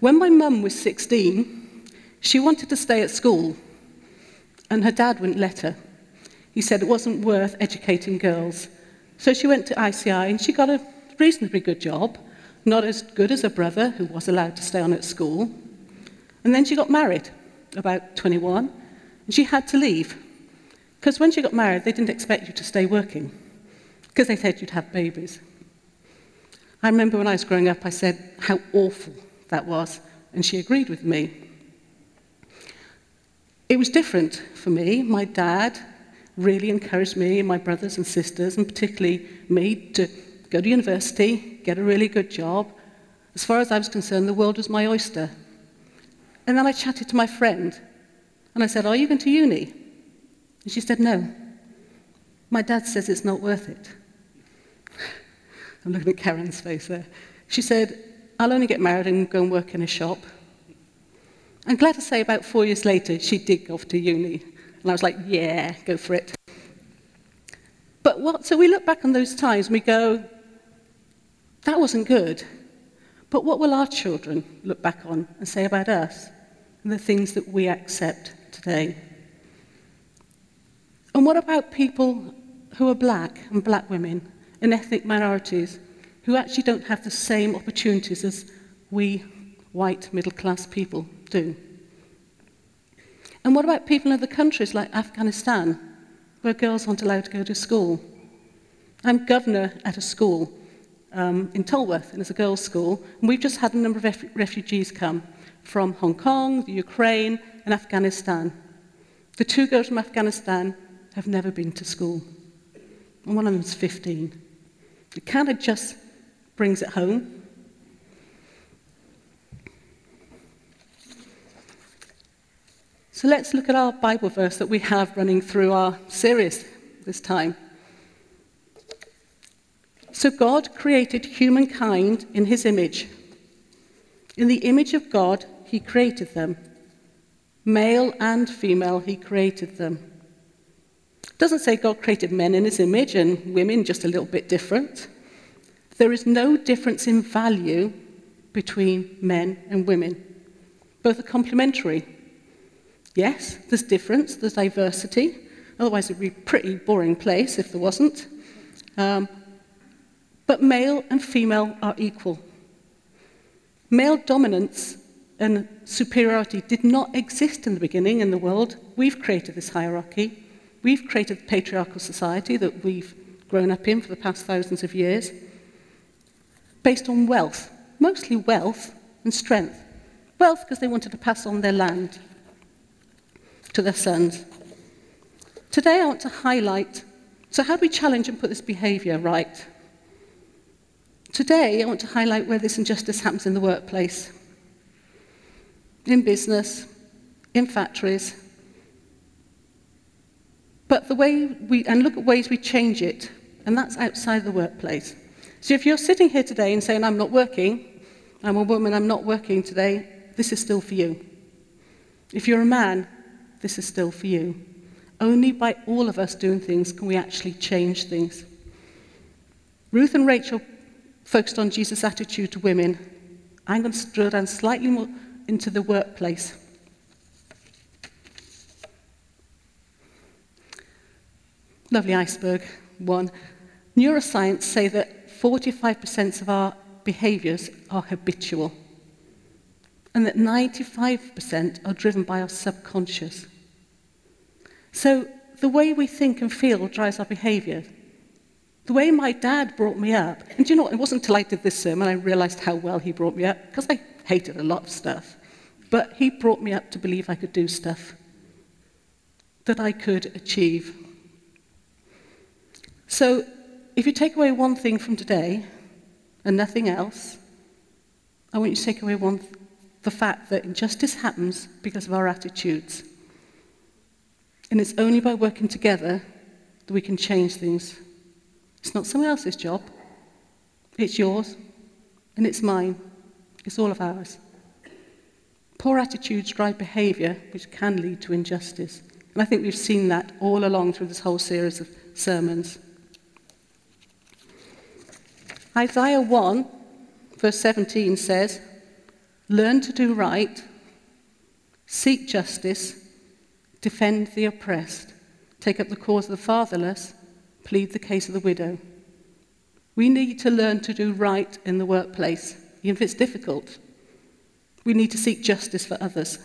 When my mum was 16, she wanted to stay at school, and her dad wouldn't let her. He said it wasn't worth educating girls. So she went to ICI and she got a reasonably good job, not as good as her brother, who was allowed to stay on at school. And then she got married, about 21, and she had to leave. Because when she got married, they didn't expect you to stay working, because they said you'd have babies. I remember when I was growing up, I said how awful that was, and she agreed with me. It was different for me. My dad really encouraged me and my brothers and sisters, and particularly me, to go to university, get a really good job. As far as I was concerned, the world was my oyster. And then I chatted to my friend, and I said, Are you going to uni? And she said, No. My dad says it's not worth it. I'm looking at Karen's face there. She said, I'll only get married and go and work in a shop. I'm glad to say about four years later, she did go off to uni. And I was like, yeah, go for it. But what, so we look back on those times and we go, that wasn't good. But what will our children look back on and say about us and the things that we accept today? And what about people who are black and black women and ethnic minorities who actually don't have the same opportunities as we white middle class people do? And what about people in other countries like Afghanistan, where girls aren't allowed to go to school? I'm governor at a school um, in Tolworth, and it's a girls' school, and we've just had a number of ref refugees come from Hong Kong, the Ukraine, and Afghanistan. The two girls from Afghanistan have never been to school, and one of them's 15. It kind of just brings it home. So let's look at our Bible verse that we have running through our series this time. So God created humankind in his image. In the image of God, he created them. Male and female, he created them. It doesn't say God created men in his image and women just a little bit different. There is no difference in value between men and women. Both are complementary. Yes, there's difference, there's diversity. Otherwise, it would be a pretty boring place if there wasn't. Um, but male and female are equal. Male dominance and superiority did not exist in the beginning in the world. We've created this hierarchy. We've created the patriarchal society that we've grown up in for the past thousands of years, based on wealth, mostly wealth and strength. Wealth because they wanted to pass on their land to their sons. Today, I want to highlight so, how do we challenge and put this behaviour right? Today, I want to highlight where this injustice happens in the workplace, in business, in factories. But the way we, and look at ways we change it, and that's outside the workplace. So if you're sitting here today and saying, I'm not working, I'm a woman, I'm not working today, this is still for you. If you're a man, this is still for you. Only by all of us doing things can we actually change things. Ruth and Rachel focused on Jesus' attitude to women. I'm going to drill down slightly more into the workplace. Lovely iceberg one. Neuroscience say that 45% of our behaviors are habitual and that 95% are driven by our subconscious. So the way we think and feel drives our behavior. The way my dad brought me up, and you know, it wasn't until I did this sermon I realized how well he brought me up, because I hated a lot of stuff. But he brought me up to believe I could do stuff that I could achieve. So, if you take away one thing from today and nothing else, I want you to take away one, the fact that injustice happens because of our attitudes. And it's only by working together that we can change things. It's not someone else's job. It's yours, and it's mine. It's all of ours. Poor attitudes drive behaviour which can lead to injustice. And I think we've seen that all along through this whole series of sermons. Isaiah 1, verse 17 says, learn to do right, seek justice, defend the oppressed, take up the cause of the fatherless, plead the case of the widow. We need to learn to do right in the workplace, even if it's difficult. We need to seek justice for others.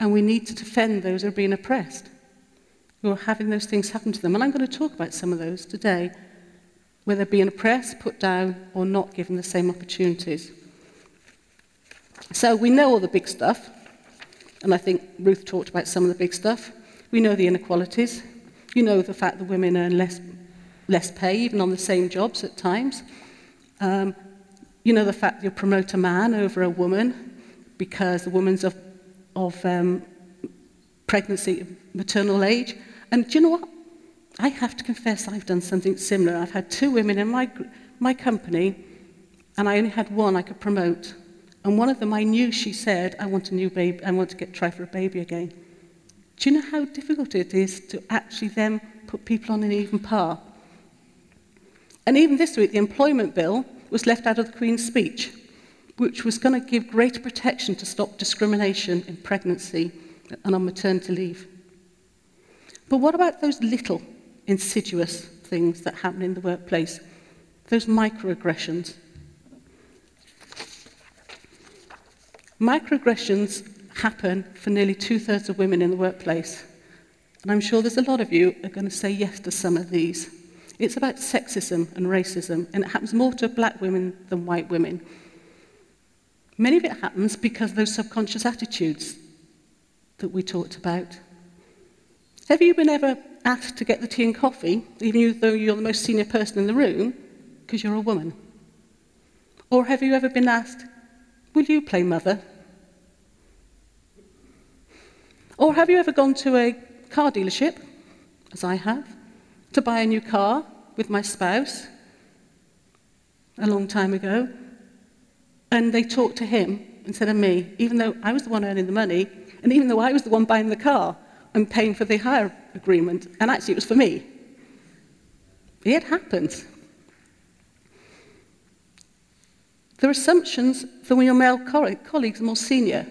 And we need to defend those who are being oppressed, who are having those things happen to them. And I'm going to talk about some of those today, where they're being oppressed, put down, or not given the same opportunities. So we know all the big stuff, and I think Ruth talked about some of the big stuff. We know the inequalities. You know the fact that women earn less, less pay, even on the same jobs at times. Um, you know the fact that you promote a man over a woman because the woman's of, of um, pregnancy, maternal age. And do you know what? I have to confess I've done something similar. I've had two women in my, my company, and I only had one I could promote. And one of them, I knew she said, I want a new baby, I want to get try for a baby again. Do you know how difficult it is to actually then put people on an even par? And even this week, the employment bill was left out of the Queen's speech, which was going to give greater protection to stop discrimination in pregnancy and on maternity leave. But what about those little insidious things that happen in the workplace? Those microaggressions. Microaggressions happen for nearly two thirds of women in the workplace. And I'm sure there's a lot of you are going to say yes to some of these. It's about sexism and racism, and it happens more to black women than white women. Many of it happens because of those subconscious attitudes that we talked about. Have you been ever asked to get the tea and coffee, even though you're the most senior person in the room, because you're a woman? Or have you ever been asked, Will you play mother? Or have you ever gone to a car dealership, as I have, to buy a new car with my spouse a long time ago, and they talked to him instead of me, even though I was the one earning the money, and even though I was the one buying the car and paying for the hire agreement, and actually it was for me. It happens. There are assumptions that when your male colleagues are more senior.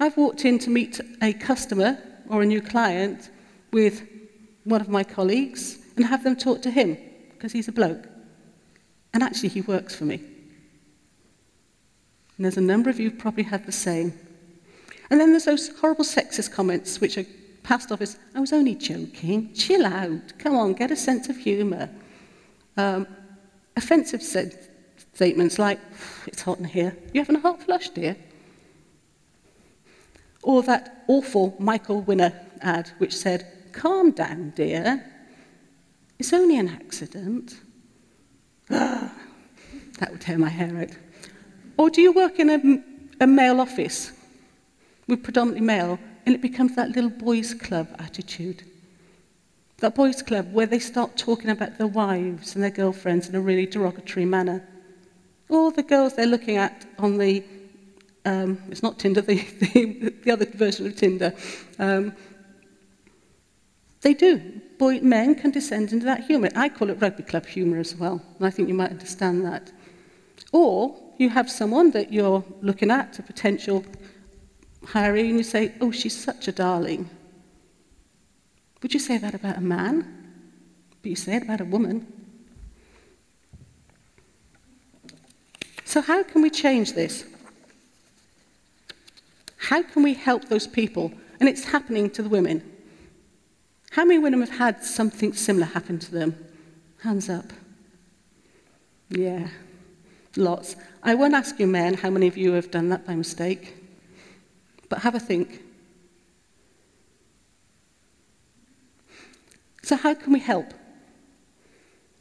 I've walked in to meet a customer or a new client with one of my colleagues and have them talk to him because he's a bloke. And actually, he works for me. And there's a number of you probably had the same. And then there's those horrible sexist comments which are passed off as, I was only joking. Chill out. Come on, get a sense of humour. Um, offensive statements like, it's hot in here. You having a hot flush, dear? Or that awful Michael Winner ad which said, calm down, dear. It's only an accident. that would tear my hair out. Or do you work in a, a male office with predominantly male and it becomes that little boys' club attitude? That boys' club where they start talking about their wives and their girlfriends in a really derogatory manner. Or the girls they're looking at on the, um, it's not Tinder, the, the, the other version of Tinder. Um, they do. Boy, men can descend into that humour. I call it rugby club humour as well, and I think you might understand that. Or you have someone that you're looking at, a potential hiree, and you say, oh, she's such a darling. Would you say that about a man? But you say it about a woman. So, how can we change this? How can we help those people? And it's happening to the women. How many women have had something similar happen to them? Hands up. Yeah, lots. I won't ask you, men, how many of you have done that by mistake, but have a think. So, how can we help?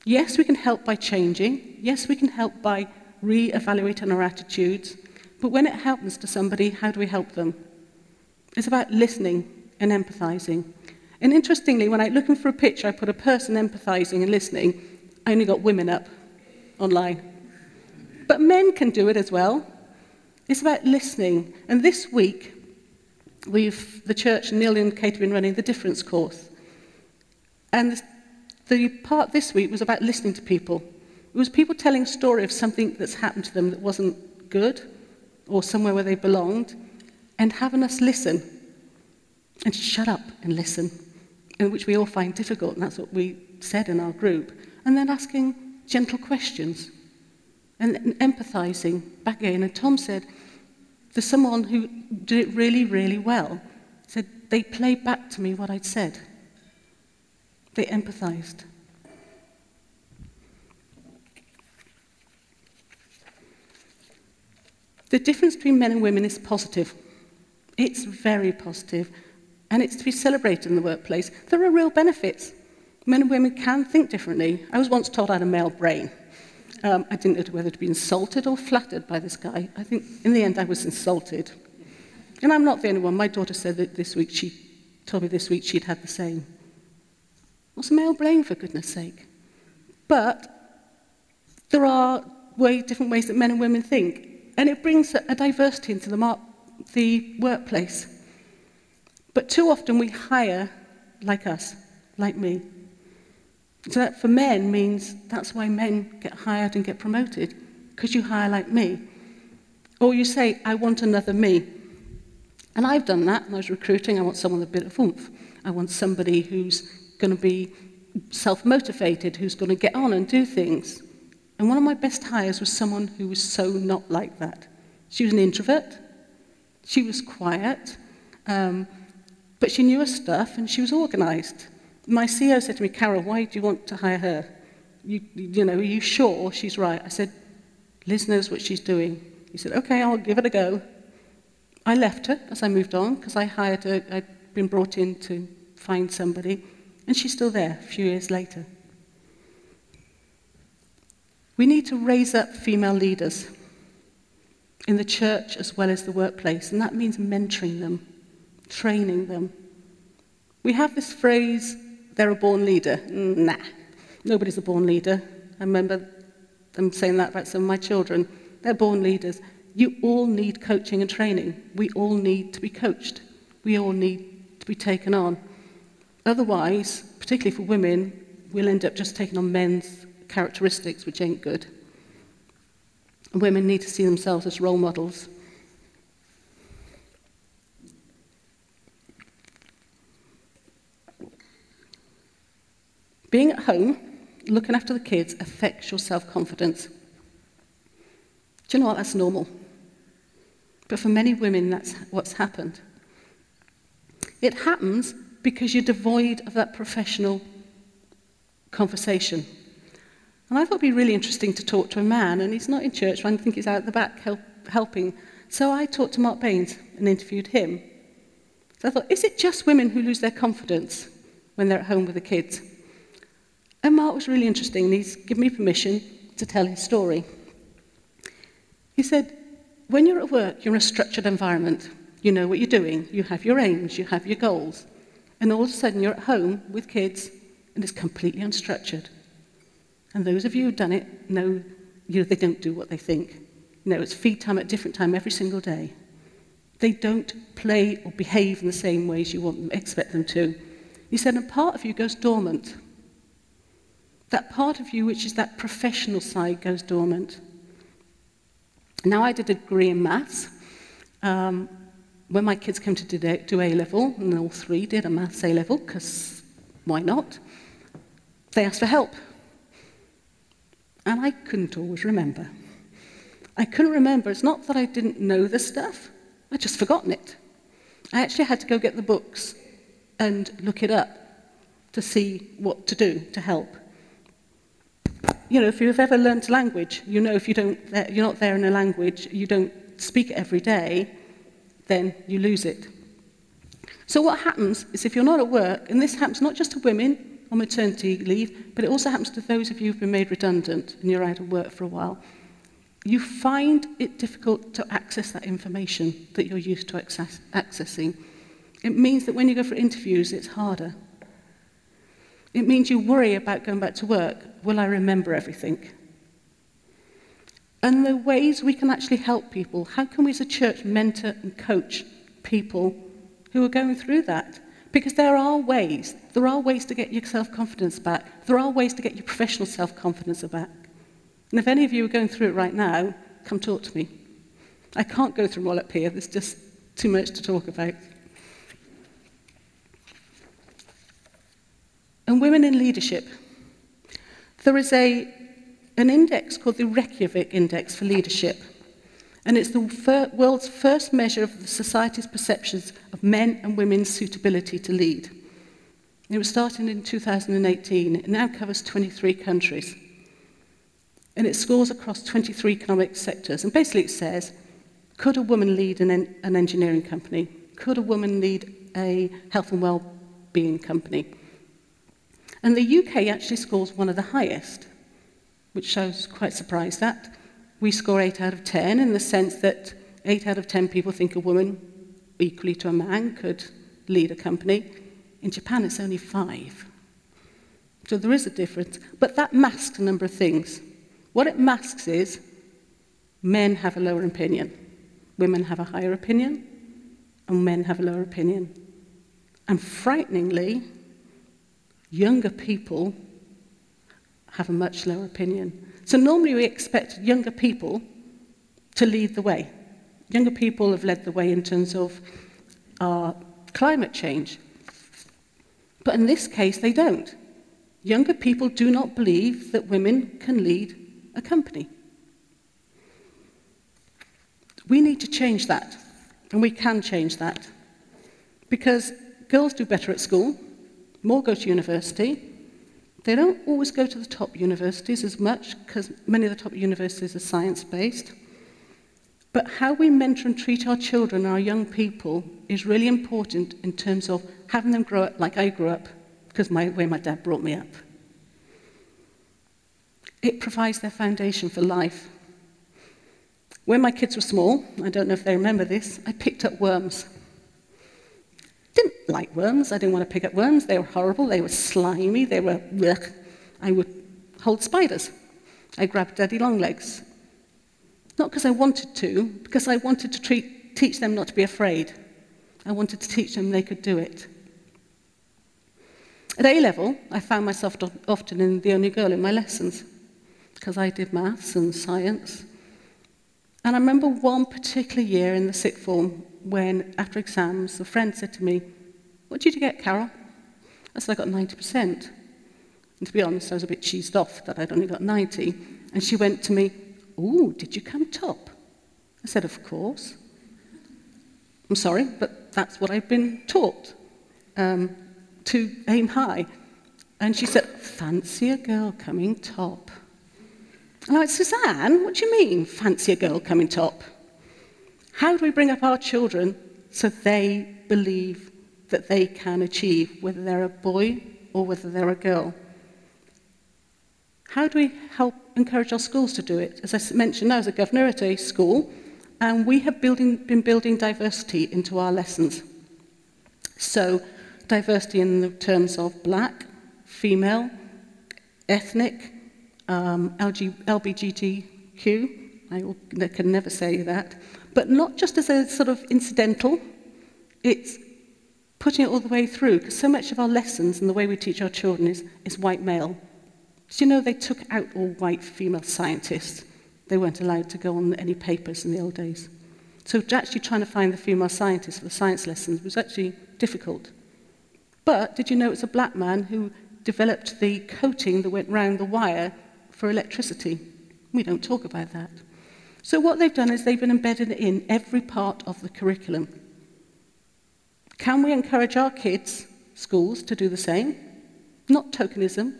Yes, we can help by changing. Yes, we can help by re-evaluating our attitudes. But when it happens to somebody, how do we help them? It's about listening and empathizing. And interestingly, when I'm looking for a picture, I put a person empathizing and listening. I only got women up online. But men can do it as well. It's about listening. And this week, we've, the church and Neil and Kate have been running the difference course. And the part this week was about listening to people. It was people telling a story of something that's happened to them that wasn't good or somewhere where they belonged and having us listen and shut up and listen, in which we all find difficult, and that's what we said in our group, and then asking gentle questions and, empathizing back again. And Tom said, there's someone who did it really, really well. Said they played back to me what I'd said. They empathized. The difference between men and women is positive. It's very positive, and it's to be celebrated in the workplace. There are real benefits. Men and women can think differently. I was once told I had a male brain. Um, I didn't know whether to be insulted or flattered by this guy. I think in the end I was insulted. And I'm not the only one. My daughter said that this week she told me this week she'd had the same. What's a male brain, for goodness sake? But there are way, different ways that men and women think. And it brings a, diversity into the, the workplace. But too often we hire like us, like me. So that for men means that's why men get hired and get promoted, because you hire like me. Or you say, I want another me. And I've done that when I was recruiting. I want someone with a bit of oomph. I want somebody who's going to be self motivated, who's going to get on and do things. And one of my best hires was someone who was so not like that. She was an introvert, she was quiet, um, but she knew her stuff and she was organized. My CEO said to me, Carol, why do you want to hire her? You, you know, are you sure she's right? I said, Liz knows what she's doing. He said, okay, I'll give it a go. I left her as I moved on because I hired her, I'd been brought in to find somebody, and she's still there a few years later. We need to raise up female leaders in the church as well as the workplace, and that means mentoring them, training them. We have this phrase, they're a born leader. Mm. Nah, nobody's a born leader. I remember them saying that about some of my children. They're born leaders. You all need coaching and training. We all need to be coached. We all need to be taken on. Otherwise, particularly for women, we'll end up just taking on men's characteristics, which ain't good. Women need to see themselves as role models. Being at home, looking after the kids, affects your self confidence. Do you know what? That's normal. But for many women, that's what's happened. It happens because you're devoid of that professional conversation. And I thought it'd be really interesting to talk to a man, and he's not in church, I think he's out at the back help, helping. So I talked to Mark Baines and interviewed him. So I thought, is it just women who lose their confidence when they're at home with the kids? And Mark was really interesting, and he's given me permission to tell his story. He said, when you're at work, you're in a structured environment. You know what you're doing, you have your aims, you have your goals. And all of a sudden, you're at home with kids, and it's completely unstructured. And those of you who've done it know, you know they don't do what they think. No, it's feed time at different time every single day. They don't play or behave in the same ways you want them, expect them to. He said, a part of you goes dormant. That part of you, which is that professional side, goes dormant. Now, I did a degree in maths. Um, when my kids came to do A level, and all three did a maths A level, because why not? They asked for help. And I couldn't always remember. I couldn't remember. It's not that I didn't know the stuff, I'd just forgotten it. I actually had to go get the books and look it up to see what to do to help. You know, if you've ever learnt a language, you know if you don't, you're not there in a language, you don't speak it every day, then you lose it. So what happens is if you're not at work, and this happens not just to women, on maternity leave, but it also happens to those of you who've been made redundant and you're out of work for a while. You find it difficult to access that information that you're used to access, accessing. It means that when you go for interviews, it's harder. It means you worry about going back to work. Will I remember everything? And the ways we can actually help people, how can we as a church mentor and coach people who are going through that? Because there are ways. There are ways to get your self-confidence back. There are ways to get your professional self-confidence back. And if any of you are going through it right now, come talk to me. I can't go through all up here, there's just too much to talk about. And women in leadership. There is a, an index called the Reykjavik Index for Leadership, and it's the fir world's first measure of the society's perceptions of men and women's suitability to lead. It was started in 2018. It now covers 23 countries. And it scores across 23 economic sectors. And basically it says, could a woman lead an, en an engineering company? Could a woman lead a health and well-being company? And the UK actually scores one of the highest, which I was quite surprised at. We score 8 out of 10 in the sense that 8 out of 10 people think a woman, equally to a man, could lead a company. In Japan, it's only 5. So there is a difference. But that masks a number of things. What it masks is men have a lower opinion, women have a higher opinion, and men have a lower opinion. And frighteningly, Younger people have a much lower opinion. So normally we expect younger people to lead the way. Younger people have led the way in terms of our climate change. But in this case, they don't. Younger people do not believe that women can lead a company. We need to change that, and we can change that. Because girls do better at school, more go to university. They don't always go to the top universities as much because many of the top universities are science-based. But how we mentor and treat our children, our young people, is really important in terms of having them grow up like I grew up, because my way my dad brought me up. It provides their foundation for life. When my kids were small, I don't know if they remember this, I picked up worms. Didn't like worms. I didn't want to pick up worms. They were horrible. They were slimy. They were, ugh. I would hold spiders. I grabbed daddy long legs. Not because I wanted to, because I wanted to treat, teach them not to be afraid. I wanted to teach them they could do it. At A level, I found myself often in the only girl in my lessons because I did maths and science. And I remember one particular year in the sixth form when, after exams, a friend said to me, What did you get, Carol? I said, I got 90%. And to be honest, I was a bit cheesed off that I'd only got 90. And she went to me, Oh, did you come top? I said, Of course. I'm sorry, but that's what I've been taught um, to aim high. And she said, Fancy a girl coming top. And I went, Suzanne, what do you mean, fancy a girl coming top? How do we bring up our children so they believe that they can achieve, whether they're a boy or whether they're a girl? How do we help encourage our schools to do it? As I mentioned, I was a governor at a school, and we have building, been building diversity into our lessons. So, diversity in the terms of black, female, ethnic, um, LG, LBGTQ, I can never say that, but not just as a sort of incidental, it's putting it all the way through, because so much of our lessons and the way we teach our children is, is white male. Do you know they took out all white female scientists? They weren't allowed to go on any papers in the old days. So actually trying to find the female scientists for the science lessons was actually difficult. But did you know it's a black man who developed the coating that went round the wire for electricity? We don't talk about that. So what they've done is they've been embedded in every part of the curriculum. Can we encourage our kids, schools, to do the same? Not tokenism.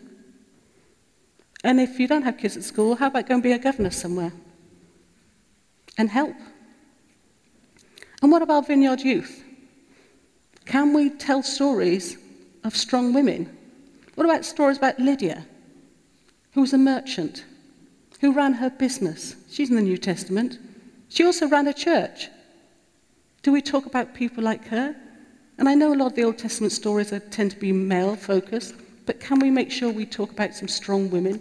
And if you don't have kids at school, how about go and be a governor somewhere? And help. And what about Vineyard Youth? Can we tell stories of strong women? What about stories about Lydia, who was a merchant, who ran her business. She's in the New Testament. She also ran a church. Do we talk about people like her? And I know a lot of the Old Testament stories are, tend to be male focused, but can we make sure we talk about some strong women?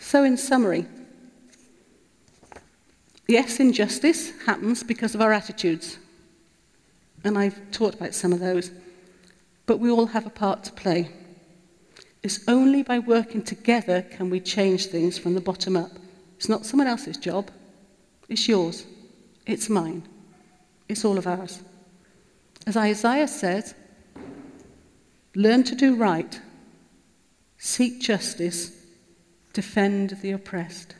So, in summary, yes, injustice happens because of our attitudes. And I've talked about some of those. But we all have a part to play. It's only by working together can we change things from the bottom up. It's not someone else's job. It's yours. It's mine. It's all of ours. As Isaiah said, learn to do right, seek justice, defend the oppressed.